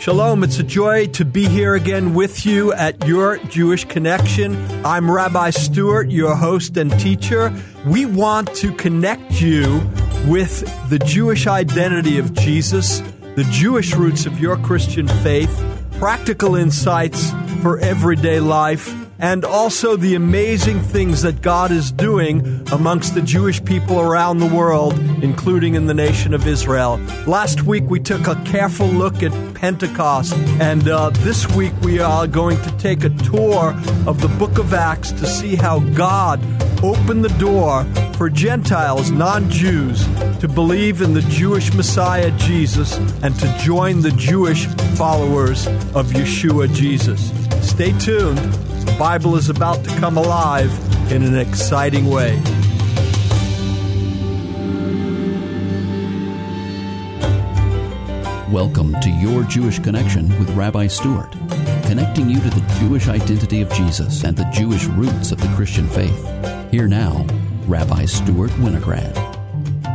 Shalom, it's a joy to be here again with you at your Jewish Connection. I'm Rabbi Stewart, your host and teacher. We want to connect you with the Jewish identity of Jesus, the Jewish roots of your Christian faith, practical insights for everyday life and also the amazing things that God is doing amongst the Jewish people around the world, including in the nation of Israel. Last week we took a careful look at Pentecost, and uh, this week we are going to take a tour of the book of Acts to see how God opened the door for Gentiles, non Jews, to believe in the Jewish Messiah Jesus and to join the Jewish followers of Yeshua Jesus. Stay tuned. The Bible is about to come alive in an exciting way. Welcome to Your Jewish Connection with Rabbi Stewart, connecting you to the Jewish identity of Jesus and the Jewish roots of the Christian faith. Here now, Rabbi Stewart Winograd.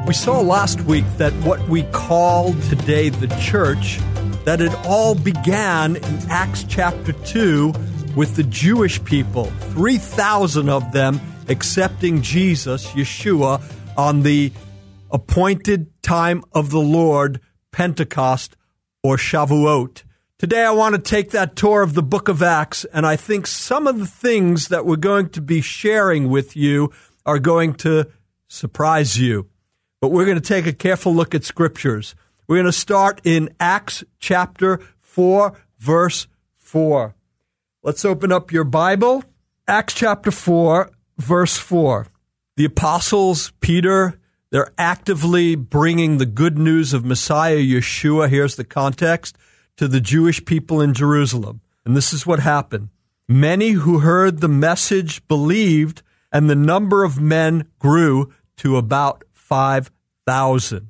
We saw last week that what we call today the church, that it all began in Acts chapter 2 with the Jewish people, 3,000 of them accepting Jesus, Yeshua, on the appointed time of the Lord, Pentecost or Shavuot. Today, I want to take that tour of the book of Acts, and I think some of the things that we're going to be sharing with you are going to surprise you. But we're going to take a careful look at scriptures. We're going to start in Acts chapter 4, verse 4. Let's open up your Bible. Acts chapter 4, verse 4. The apostles, Peter, they're actively bringing the good news of Messiah Yeshua. Here's the context to the Jewish people in Jerusalem. And this is what happened. Many who heard the message believed, and the number of men grew to about 5,000.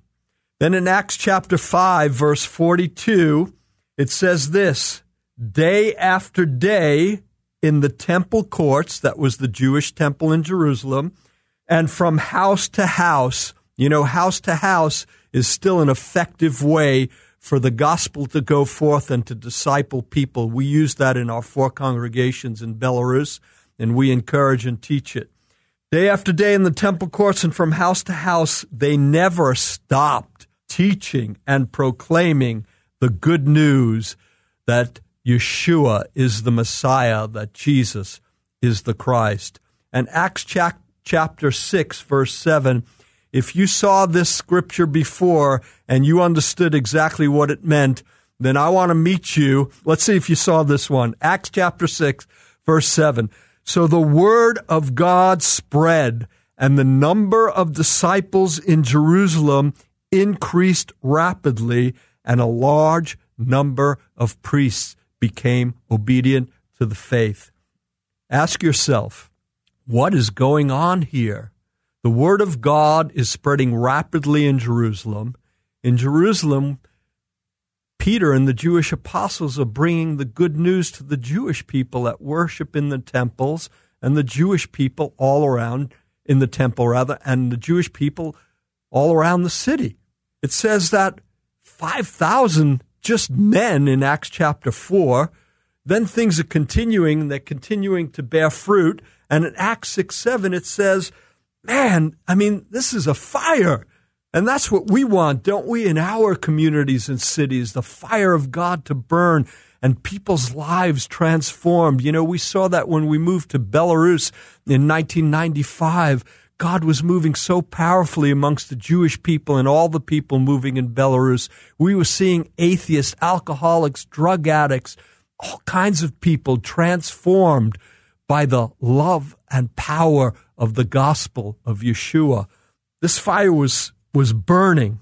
Then in Acts chapter 5, verse 42, it says this day after day in the temple courts, that was the Jewish temple in Jerusalem, and from house to house. You know, house to house is still an effective way for the gospel to go forth and to disciple people. We use that in our four congregations in Belarus, and we encourage and teach it. Day after day in the temple courts and from house to house, they never stopped teaching and proclaiming the good news that Yeshua is the Messiah, that Jesus is the Christ. And Acts chapter 6, verse 7 if you saw this scripture before and you understood exactly what it meant, then I want to meet you. Let's see if you saw this one. Acts chapter 6, verse 7. So the word of God spread, and the number of disciples in Jerusalem increased rapidly, and a large number of priests became obedient to the faith. Ask yourself, what is going on here? The word of God is spreading rapidly in Jerusalem. In Jerusalem, Peter and the Jewish apostles are bringing the good news to the Jewish people that worship in the temples and the Jewish people all around in the temple, rather, and the Jewish people all around the city. It says that 5,000 just men in Acts chapter 4. Then things are continuing, they're continuing to bear fruit. And in Acts 6 7, it says, Man, I mean, this is a fire. And that's what we want, don't we, in our communities and cities the fire of God to burn and people's lives transformed. You know, we saw that when we moved to Belarus in 1995 God was moving so powerfully amongst the Jewish people and all the people moving in Belarus. We were seeing atheists, alcoholics, drug addicts, all kinds of people transformed by the love and power of the gospel of Yeshua. This fire was, was burning,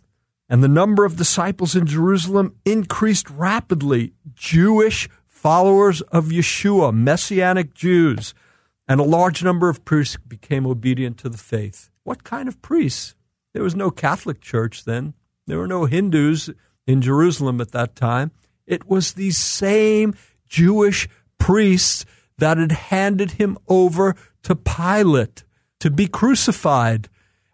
and the number of disciples in Jerusalem increased rapidly. Jewish followers of Yeshua, Messianic Jews, and a large number of priests became obedient to the faith. What kind of priests? There was no Catholic Church then. There were no Hindus in Jerusalem at that time. It was these same Jewish priests that had handed him over to Pilate to be crucified.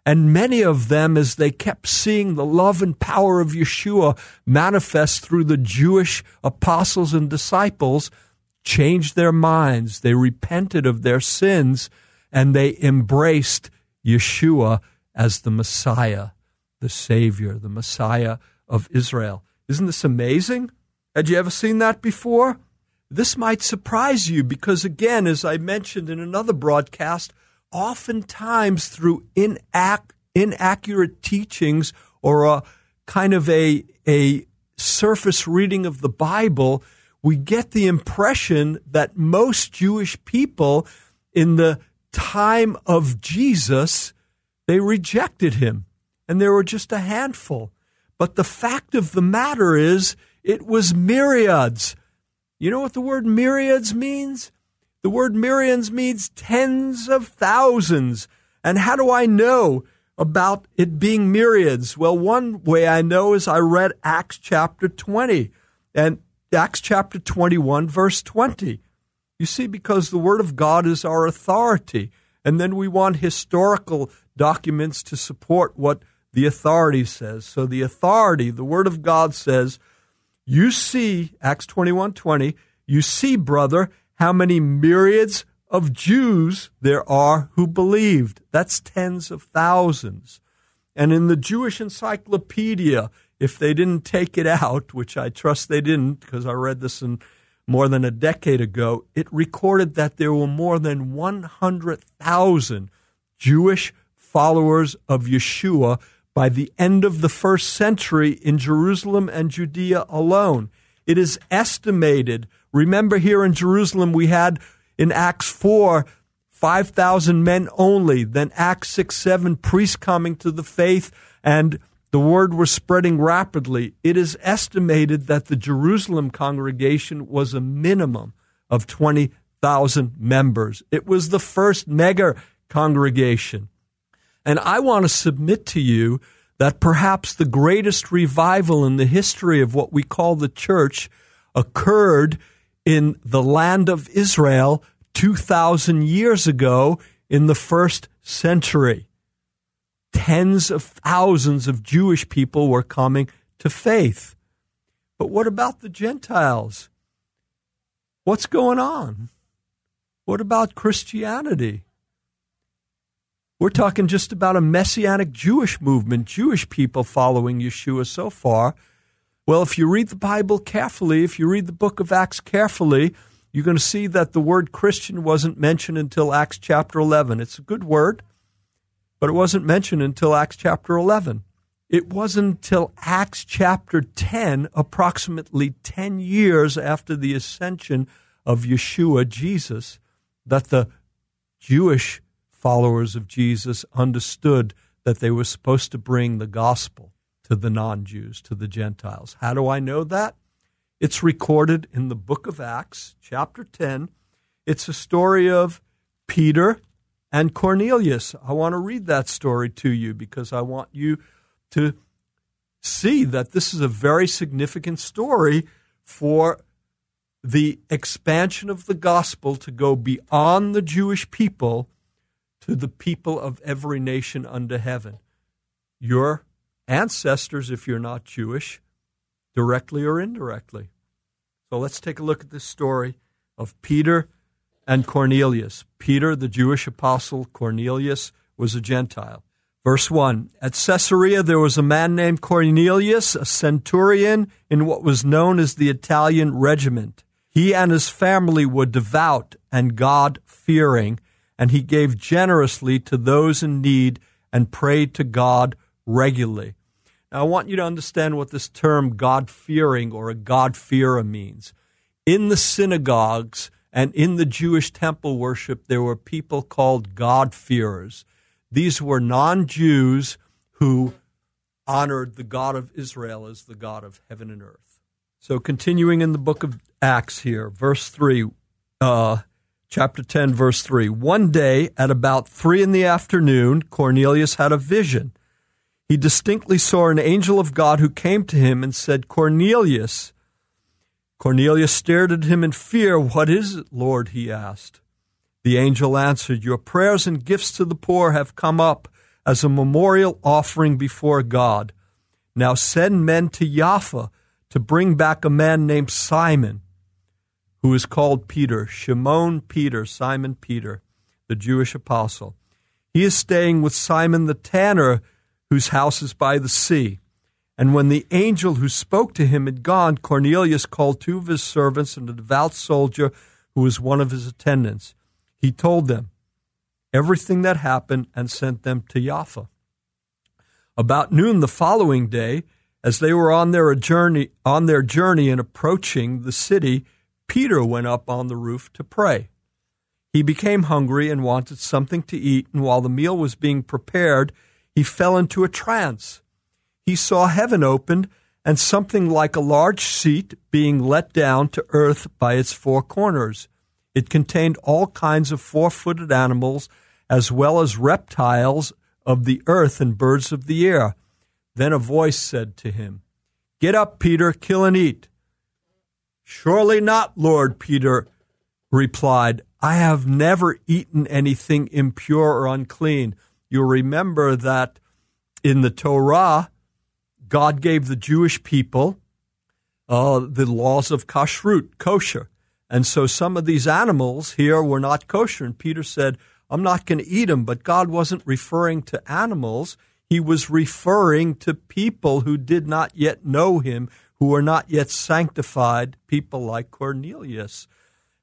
And many of them, as they kept seeing the love and power of Yeshua manifest through the Jewish apostles and disciples, changed their minds. They repented of their sins and they embraced Yeshua as the Messiah, the Savior, the Messiah of Israel. Isn't this amazing? Had you ever seen that before? This might surprise you because, again, as I mentioned in another broadcast, oftentimes through inac- inaccurate teachings or a kind of a, a surface reading of the Bible, we get the impression that most Jewish people in the time of Jesus, they rejected him. And there were just a handful. But the fact of the matter is, it was myriads. You know what the word myriads means? The word myriads means tens of thousands. And how do I know about it being myriads? Well, one way I know is I read Acts chapter 20 and Acts chapter 21, verse 20. You see, because the Word of God is our authority. And then we want historical documents to support what the authority says. So the authority, the Word of God says, you see, Acts 21 20, you see, brother, how many myriads of Jews there are who believed. That's tens of thousands. And in the Jewish Encyclopedia, if they didn't take it out, which I trust they didn't because I read this in more than a decade ago, it recorded that there were more than 100,000 Jewish followers of Yeshua by the end of the first century in Jerusalem and Judea alone. It is estimated, remember here in Jerusalem, we had in Acts 4 5,000 men only, then Acts 6 7 priests coming to the faith, and the word was spreading rapidly. It is estimated that the Jerusalem congregation was a minimum of 20,000 members. It was the first mega congregation. And I want to submit to you that perhaps the greatest revival in the history of what we call the church occurred in the land of Israel 2,000 years ago in the first century tens of thousands of Jewish people were coming to faith. But what about the Gentiles? What's going on? What about Christianity? We're talking just about a messianic Jewish movement, Jewish people following Yeshua so far. Well, if you read the Bible carefully, if you read the book of Acts carefully, you're going to see that the word Christian wasn't mentioned until Acts chapter 11. It's a good word but it wasn't mentioned until Acts chapter 11. It wasn't until Acts chapter 10, approximately 10 years after the ascension of Yeshua, Jesus, that the Jewish followers of Jesus understood that they were supposed to bring the gospel to the non Jews, to the Gentiles. How do I know that? It's recorded in the book of Acts, chapter 10. It's a story of Peter and Cornelius. I want to read that story to you because I want you to see that this is a very significant story for the expansion of the gospel to go beyond the Jewish people to the people of every nation under heaven. Your ancestors, if you're not Jewish, directly or indirectly. So let's take a look at this story of Peter and Cornelius. Peter, the Jewish apostle, Cornelius was a Gentile. Verse 1 At Caesarea there was a man named Cornelius, a centurion in what was known as the Italian regiment. He and his family were devout and God fearing, and he gave generously to those in need and prayed to God regularly. Now, I want you to understand what this term God fearing or a God fearer means. In the synagogues, and in the Jewish temple worship, there were people called God-fearers. These were non Jews who honored the God of Israel as the God of heaven and earth. So, continuing in the book of Acts here, verse 3, uh, chapter 10, verse 3. One day at about 3 in the afternoon, Cornelius had a vision. He distinctly saw an angel of God who came to him and said, Cornelius. Cornelius stared at him in fear. What is it, Lord? he asked. The angel answered, Your prayers and gifts to the poor have come up as a memorial offering before God. Now send men to Jaffa to bring back a man named Simon, who is called Peter, Shimon Peter, Simon Peter, the Jewish apostle. He is staying with Simon the tanner, whose house is by the sea. And when the angel who spoke to him had gone, Cornelius called two of his servants and a devout soldier who was one of his attendants. He told them everything that happened and sent them to Jaffa. About noon the following day, as they were on their journey on their journey and approaching the city, Peter went up on the roof to pray. He became hungry and wanted something to eat, and while the meal was being prepared, he fell into a trance. He saw heaven opened and something like a large seat being let down to earth by its four corners. It contained all kinds of four footed animals, as well as reptiles of the earth and birds of the air. Then a voice said to him, Get up, Peter, kill and eat. Surely not, Lord, Peter replied. I have never eaten anything impure or unclean. You'll remember that in the Torah, God gave the Jewish people uh, the laws of kashrut, kosher. And so some of these animals here were not kosher. And Peter said, I'm not going to eat them. But God wasn't referring to animals. He was referring to people who did not yet know him, who were not yet sanctified, people like Cornelius.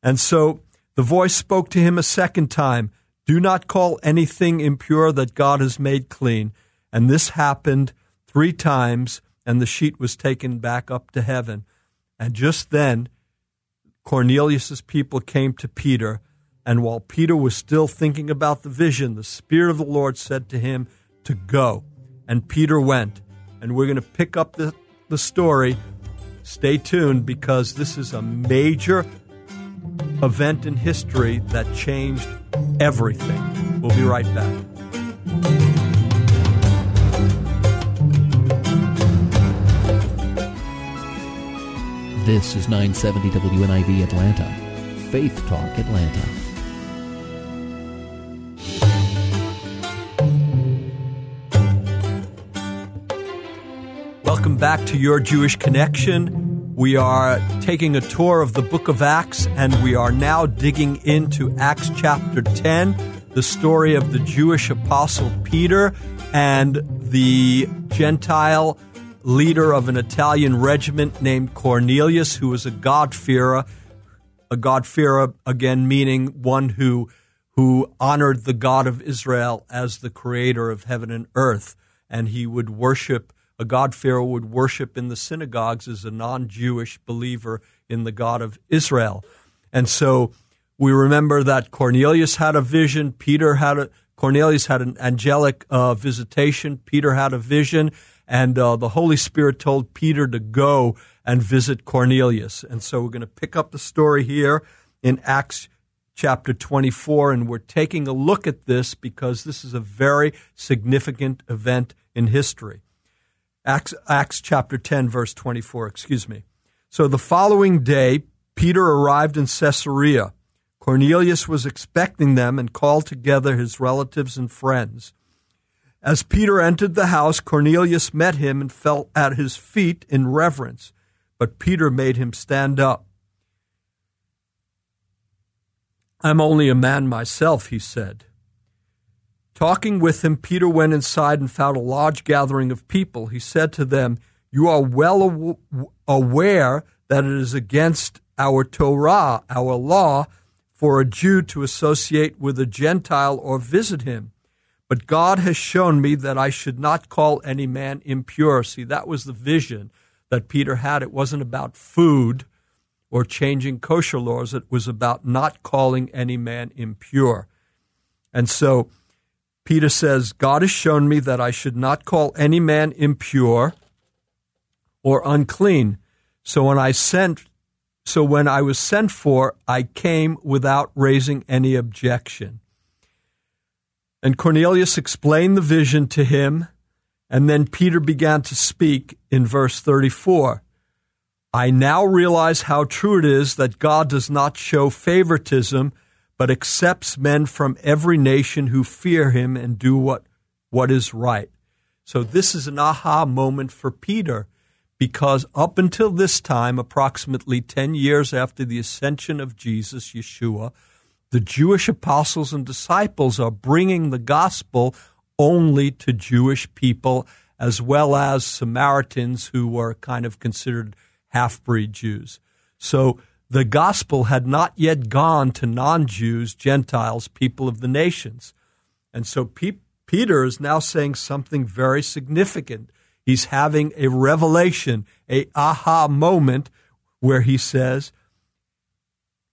And so the voice spoke to him a second time Do not call anything impure that God has made clean. And this happened three times, and the sheet was taken back up to heaven. And just then, Cornelius's people came to Peter and while Peter was still thinking about the vision, the Spirit of the Lord said to him to go. And Peter went. And we're going to pick up the, the story. Stay tuned because this is a major event in history that changed everything. We'll be right back. This is 970 WNIV Atlanta. Faith Talk Atlanta. Welcome back to Your Jewish Connection. We are taking a tour of the book of Acts, and we are now digging into Acts chapter 10, the story of the Jewish apostle Peter and the Gentile leader of an Italian regiment named Cornelius, who was a God-fearer. A God-fearer, again, meaning one who, who honored the God of Israel as the creator of heaven and earth. And he would worship a God-fearer would worship in the synagogues as a non-Jewish believer in the God of Israel. And so we remember that Cornelius had a vision, Peter had a Cornelius had an angelic uh, visitation, Peter had a vision, and uh, the Holy Spirit told Peter to go and visit Cornelius. And so we're going to pick up the story here in Acts chapter 24, and we're taking a look at this because this is a very significant event in history. Acts, Acts chapter 10, verse 24, excuse me. So the following day, Peter arrived in Caesarea. Cornelius was expecting them and called together his relatives and friends. As Peter entered the house, Cornelius met him and fell at his feet in reverence, but Peter made him stand up. I'm only a man myself, he said. Talking with him, Peter went inside and found a large gathering of people. He said to them, You are well aware that it is against our Torah, our law, for a Jew to associate with a Gentile or visit him. But God has shown me that I should not call any man impure. See, that was the vision that Peter had. It wasn't about food or changing kosher laws, it was about not calling any man impure. And so, Peter says, God has shown me that I should not call any man impure or unclean. So when I sent so when I was sent for, I came without raising any objection. And Cornelius explained the vision to him, and then Peter began to speak in verse 34. I now realize how true it is that God does not show favoritism but accepts men from every nation who fear him and do what what is right. So this is an aha moment for Peter because up until this time, approximately 10 years after the ascension of Jesus, Yeshua, the Jewish apostles and disciples are bringing the gospel only to Jewish people as well as Samaritans who were kind of considered half breed Jews. So the gospel had not yet gone to non Jews, Gentiles, people of the nations. And so Pe- Peter is now saying something very significant. He's having a revelation, a aha moment where he says,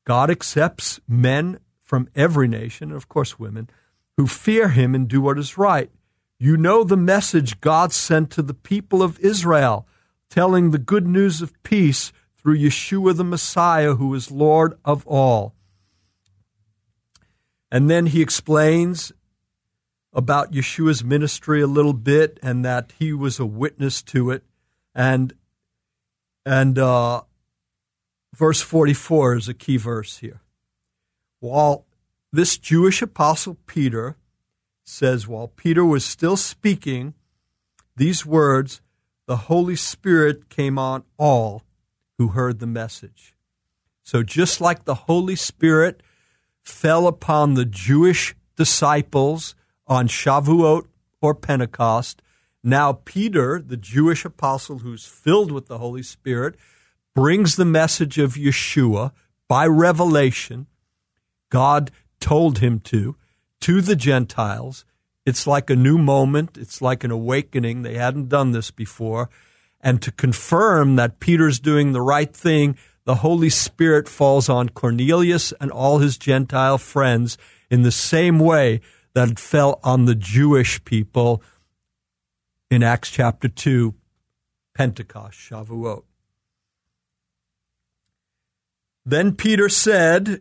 God accepts men from every nation, and of course women, who fear him and do what is right. You know the message God sent to the people of Israel, telling the good news of peace through Yeshua the Messiah, who is Lord of all. And then he explains about Yeshua's ministry a little bit and that he was a witness to it. And and uh, verse 44 is a key verse here. While this Jewish apostle Peter says, while Peter was still speaking these words, the Holy Spirit came on all who heard the message. So just like the Holy Spirit fell upon the Jewish disciples on Shavuot or Pentecost. Now, Peter, the Jewish apostle who's filled with the Holy Spirit, brings the message of Yeshua by revelation. God told him to, to the Gentiles. It's like a new moment. It's like an awakening. They hadn't done this before. And to confirm that Peter's doing the right thing, the Holy Spirit falls on Cornelius and all his Gentile friends in the same way that it fell on the Jewish people in Acts chapter 2, Pentecost, Shavuot. Then Peter said,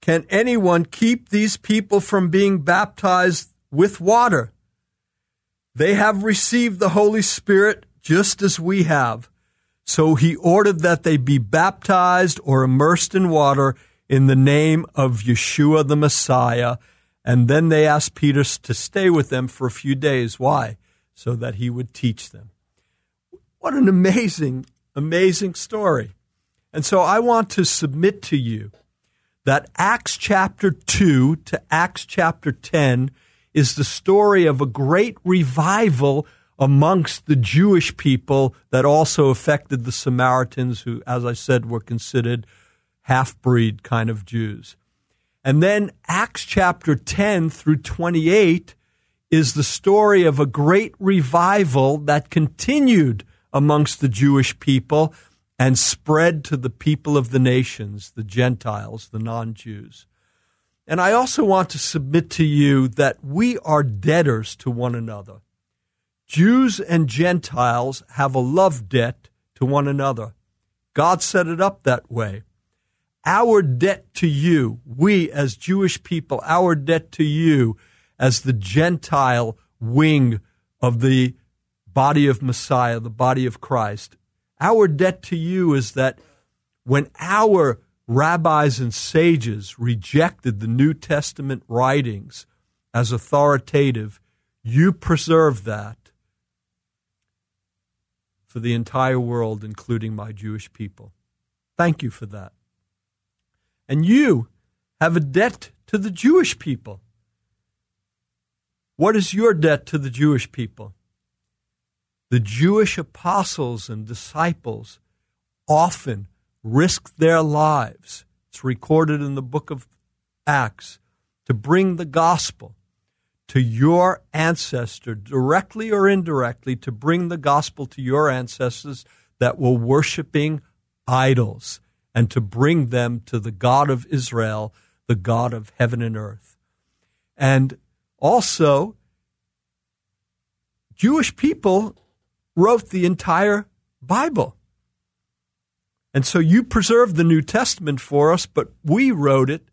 Can anyone keep these people from being baptized with water? They have received the Holy Spirit just as we have. So he ordered that they be baptized or immersed in water in the name of Yeshua the Messiah. And then they asked Peter to stay with them for a few days. Why? So that he would teach them. What an amazing, amazing story. And so I want to submit to you that Acts chapter 2 to Acts chapter 10 is the story of a great revival amongst the Jewish people that also affected the Samaritans, who, as I said, were considered half breed kind of Jews. And then Acts chapter 10 through 28 is the story of a great revival that continued amongst the Jewish people and spread to the people of the nations, the Gentiles, the non Jews. And I also want to submit to you that we are debtors to one another. Jews and Gentiles have a love debt to one another. God set it up that way our debt to you, we as Jewish people, our debt to you as the Gentile wing of the body of Messiah, the body of Christ. Our debt to you is that when our rabbis and sages rejected the New Testament writings as authoritative, you preserved that for the entire world, including my Jewish people. Thank you for that. And you have a debt to the Jewish people. What is your debt to the Jewish people? The Jewish apostles and disciples often risked their lives. It's recorded in the book of Acts to bring the gospel to your ancestor, directly or indirectly, to bring the gospel to your ancestors that were worshiping idols and to bring them to the God of Israel, the God of heaven and earth. And also, Jewish people wrote the entire Bible. And so you preserved the New Testament for us, but we wrote it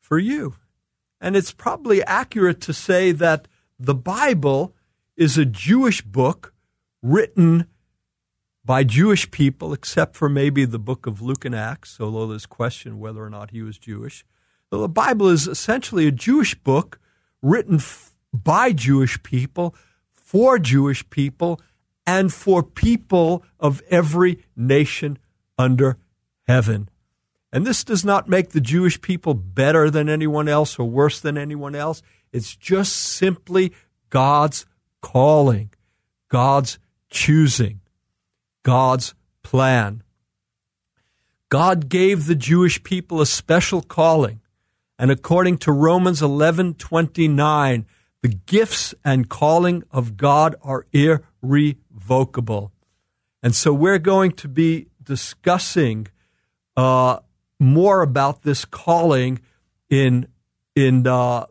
for you. And it's probably accurate to say that the Bible is a Jewish book written by Jewish people, except for maybe the book of Luke and Acts, although there's question whether or not he was Jewish. The Bible is essentially a Jewish book written by Jewish people, for Jewish people, and for people of every nation under heaven. And this does not make the Jewish people better than anyone else or worse than anyone else. It's just simply God's calling, God's choosing, God's plan. God gave the Jewish people a special calling, and according to Romans 11:29, the gifts and calling of God are irrevocable. And so we're going to be discussing uh, more about this calling in in uh,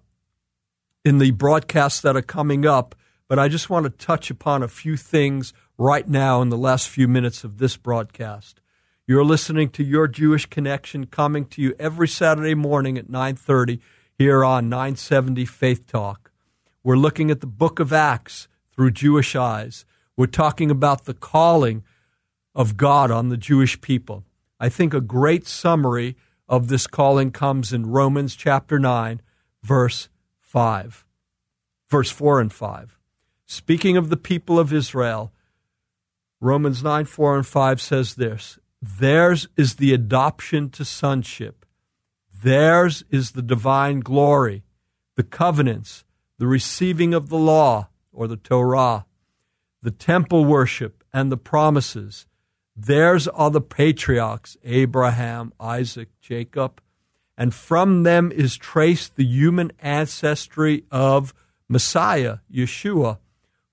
in the broadcasts that are coming up. But I just want to touch upon a few things right now in the last few minutes of this broadcast. You're listening to Your Jewish Connection coming to you every Saturday morning at 9:30 here on 970 Faith Talk. We're looking at the book of Acts through Jewish eyes. We're talking about the calling of God on the Jewish people. I think a great summary of this calling comes in Romans chapter 9, verse 5. Verse 4 and 5. Speaking of the people of Israel, Romans 9, 4 and 5 says this Theirs is the adoption to sonship, theirs is the divine glory, the covenants, the receiving of the law or the Torah, the temple worship, and the promises Theirs are the patriarchs Abraham, Isaac, Jacob, and from them is traced the human ancestry of Messiah, Yeshua,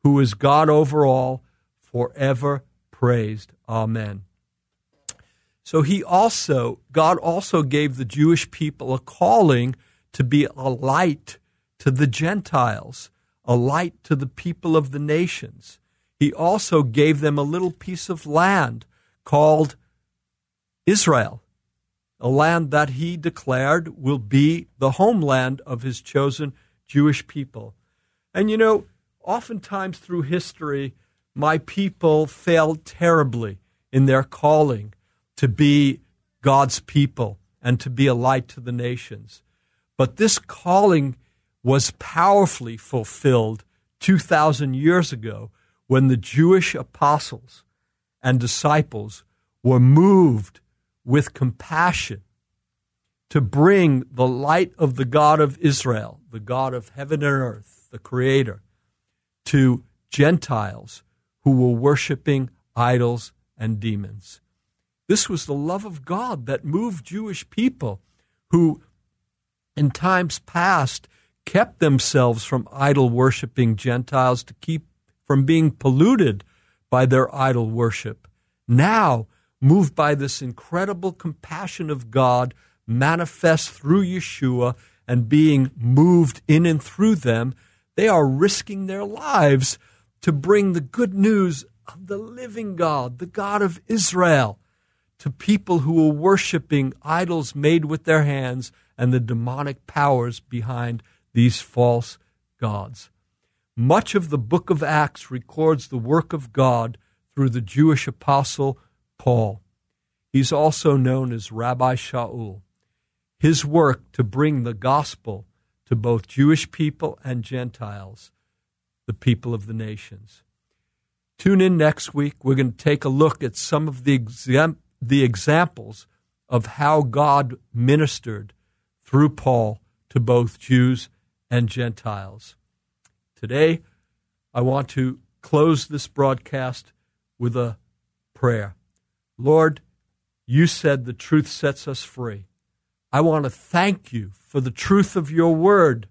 who is God over all, forever praised. Amen. So he also, God also gave the Jewish people a calling to be a light to the Gentiles, a light to the people of the nations. He also gave them a little piece of land called Israel, a land that he declared will be the homeland of his chosen Jewish people. And you know, oftentimes through history, my people failed terribly in their calling to be God's people and to be a light to the nations. But this calling was powerfully fulfilled 2,000 years ago when the Jewish apostles and disciples were moved with compassion to bring the light of the God of Israel, the God of heaven and earth, the Creator, to Gentiles who were worshiping idols and demons. This was the love of God that moved Jewish people who, in times past, kept themselves from idol worshiping Gentiles to keep from being polluted by their idol worship. Now, moved by this incredible compassion of God manifest through Yeshua and being moved in and through them, they are risking their lives to bring the good news of the living God, the God of Israel, to people who are worshiping idols made with their hands and the demonic powers behind these false gods. Much of the book of Acts records the work of God through the Jewish apostle Paul. He's also known as Rabbi Shaul. His work to bring the gospel to both Jewish people and Gentiles, the people of the nations. Tune in next week. We're going to take a look at some of the, exam- the examples of how God ministered through Paul to both Jews and Gentiles. Today, I want to close this broadcast with a prayer. Lord, you said the truth sets us free. I want to thank you for the truth of your word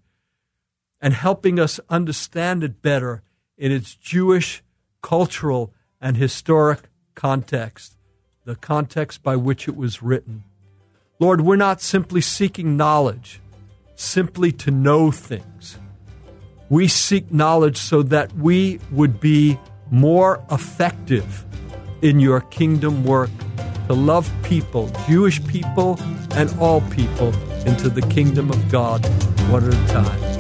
and helping us understand it better in its Jewish, cultural, and historic context, the context by which it was written. Lord, we're not simply seeking knowledge, simply to know things. We seek knowledge so that we would be more effective in your kingdom work to love people, Jewish people and all people, into the kingdom of God one at a time.